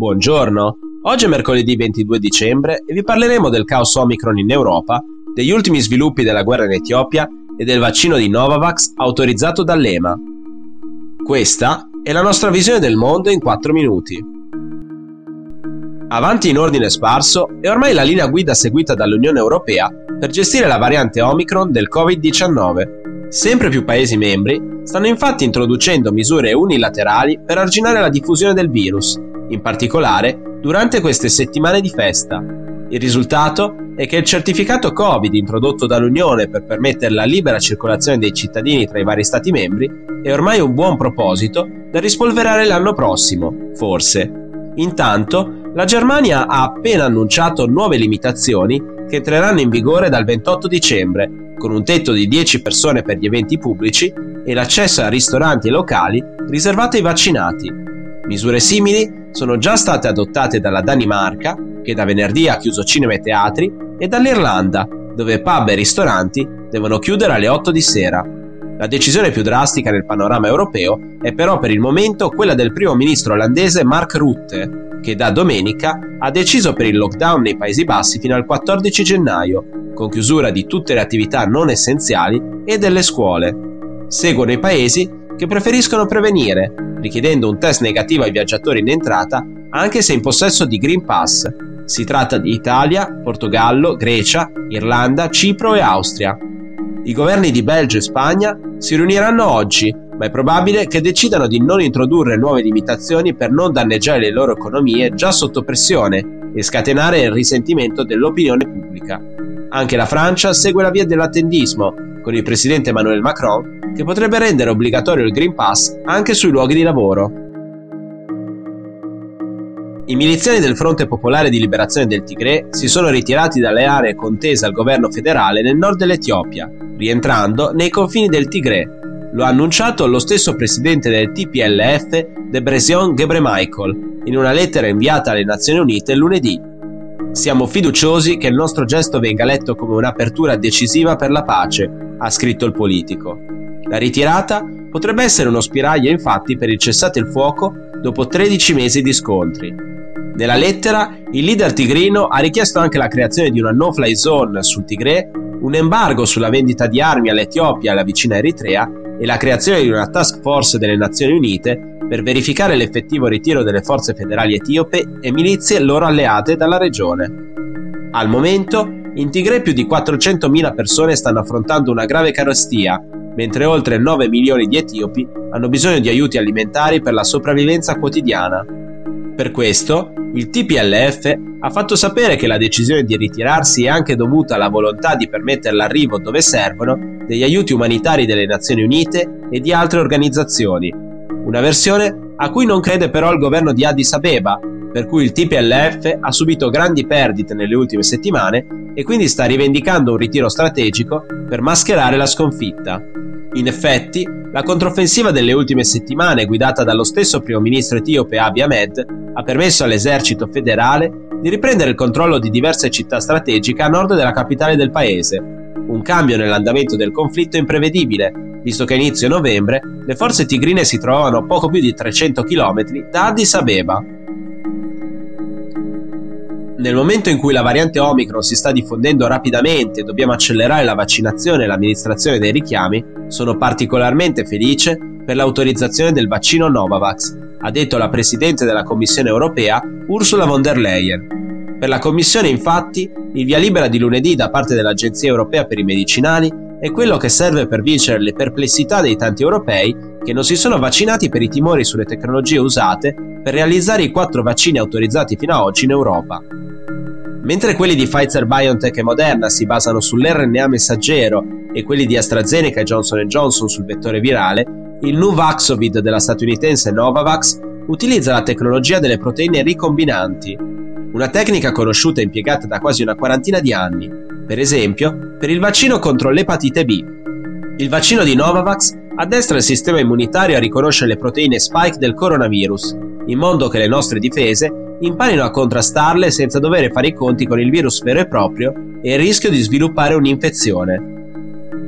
Buongiorno, oggi è mercoledì 22 dicembre e vi parleremo del caos Omicron in Europa, degli ultimi sviluppi della guerra in Etiopia e del vaccino di Novavax autorizzato dall'EMA. Questa è la nostra visione del mondo in 4 minuti. Avanti in ordine sparso è ormai la linea guida seguita dall'Unione Europea per gestire la variante Omicron del Covid-19 Sempre più Paesi membri stanno infatti introducendo misure unilaterali per arginare la diffusione del virus, in particolare durante queste settimane di festa. Il risultato è che il certificato Covid introdotto dall'Unione per permettere la libera circolazione dei cittadini tra i vari Stati membri è ormai un buon proposito da rispolverare l'anno prossimo, forse. Intanto, la Germania ha appena annunciato nuove limitazioni che entreranno in vigore dal 28 dicembre con un tetto di 10 persone per gli eventi pubblici e l'accesso a ristoranti e locali riservato ai vaccinati. Misure simili sono già state adottate dalla Danimarca, che da venerdì ha chiuso cinema e teatri, e dall'Irlanda, dove pub e ristoranti devono chiudere alle 8 di sera. La decisione più drastica nel panorama europeo è però per il momento quella del primo ministro olandese Mark Rutte, che da domenica ha deciso per il lockdown nei Paesi Bassi fino al 14 gennaio, con chiusura di tutte le attività non essenziali e delle scuole. Seguono i paesi che preferiscono prevenire, richiedendo un test negativo ai viaggiatori in entrata anche se in possesso di Green Pass. Si tratta di Italia, Portogallo, Grecia, Irlanda, Cipro e Austria. I governi di Belgio e Spagna si riuniranno oggi, ma è probabile che decidano di non introdurre nuove limitazioni per non danneggiare le loro economie già sotto pressione e scatenare il risentimento dell'opinione pubblica. Anche la Francia segue la via dell'attendismo, con il presidente Emmanuel Macron, che potrebbe rendere obbligatorio il Green Pass anche sui luoghi di lavoro. I miliziani del Fronte Popolare di Liberazione del Tigre si sono ritirati dalle aree contese al governo federale nel nord dell'Etiopia, rientrando nei confini del Tigre. Lo ha annunciato lo stesso presidente del TPLF, Debresion Gebremichael, in una lettera inviata alle Nazioni Unite lunedì siamo fiduciosi che il nostro gesto venga letto come un'apertura decisiva per la pace, ha scritto il politico. La ritirata potrebbe essere uno spiraglio infatti per il cessate il fuoco dopo 13 mesi di scontri. Nella lettera, il leader tigrino ha richiesto anche la creazione di una no-fly zone sul Tigre, un embargo sulla vendita di armi all'Etiopia e alla vicina Eritrea e la creazione di una task force delle Nazioni Unite per verificare l'effettivo ritiro delle forze federali etiope e milizie loro alleate dalla regione. Al momento, in Tigre più di 400.000 persone stanno affrontando una grave carestia, mentre oltre 9 milioni di etiopi hanno bisogno di aiuti alimentari per la sopravvivenza quotidiana. Per questo, il TPLF ha fatto sapere che la decisione di ritirarsi è anche dovuta alla volontà di permettere l'arrivo dove servono degli aiuti umanitari delle Nazioni Unite e di altre organizzazioni, una versione a cui non crede però il governo di Addis Abeba, per cui il TPLF ha subito grandi perdite nelle ultime settimane e quindi sta rivendicando un ritiro strategico per mascherare la sconfitta. In effetti, la controffensiva delle ultime settimane, guidata dallo stesso primo ministro etiope Abiy Ahmed, ha permesso all'esercito federale di riprendere il controllo di diverse città strategiche a nord della capitale del paese, un cambio nell'andamento del conflitto imprevedibile visto che a inizio novembre le forze tigrine si trovavano poco più di 300 km da Addis Abeba. Nel momento in cui la variante Omicron si sta diffondendo rapidamente e dobbiamo accelerare la vaccinazione e l'amministrazione dei richiami, sono particolarmente felice per l'autorizzazione del vaccino Novavax, ha detto la Presidente della Commissione europea Ursula von der Leyen. Per la Commissione infatti il via libera di lunedì da parte dell'Agenzia europea per i medicinali è quello che serve per vincere le perplessità dei tanti europei che non si sono vaccinati per i timori sulle tecnologie usate per realizzare i quattro vaccini autorizzati fino ad oggi in Europa. Mentre quelli di Pfizer BioNTech e Moderna si basano sull'RNA messaggero e quelli di AstraZeneca e Johnson Johnson sul vettore virale, il Nuvaxovid della statunitense Novavax utilizza la tecnologia delle proteine ricombinanti, una tecnica conosciuta e impiegata da quasi una quarantina di anni, per esempio per il vaccino contro l'epatite B. Il vaccino di Novavax addestra il sistema immunitario a riconoscere le proteine spike del coronavirus, in modo che le nostre difese imparino a contrastarle senza dover fare i conti con il virus vero e proprio e il rischio di sviluppare un'infezione.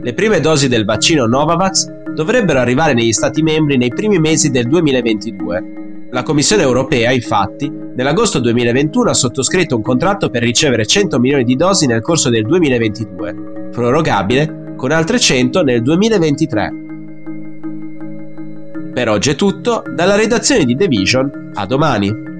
Le prime dosi del vaccino Novavax dovrebbero arrivare negli Stati membri nei primi mesi del 2022. La Commissione europea, infatti, nell'agosto 2021 ha sottoscritto un contratto per ricevere 100 milioni di dosi nel corso del 2022, prorogabile con altre 100 nel 2023. Per oggi è tutto, dalla redazione di The Vision, a domani.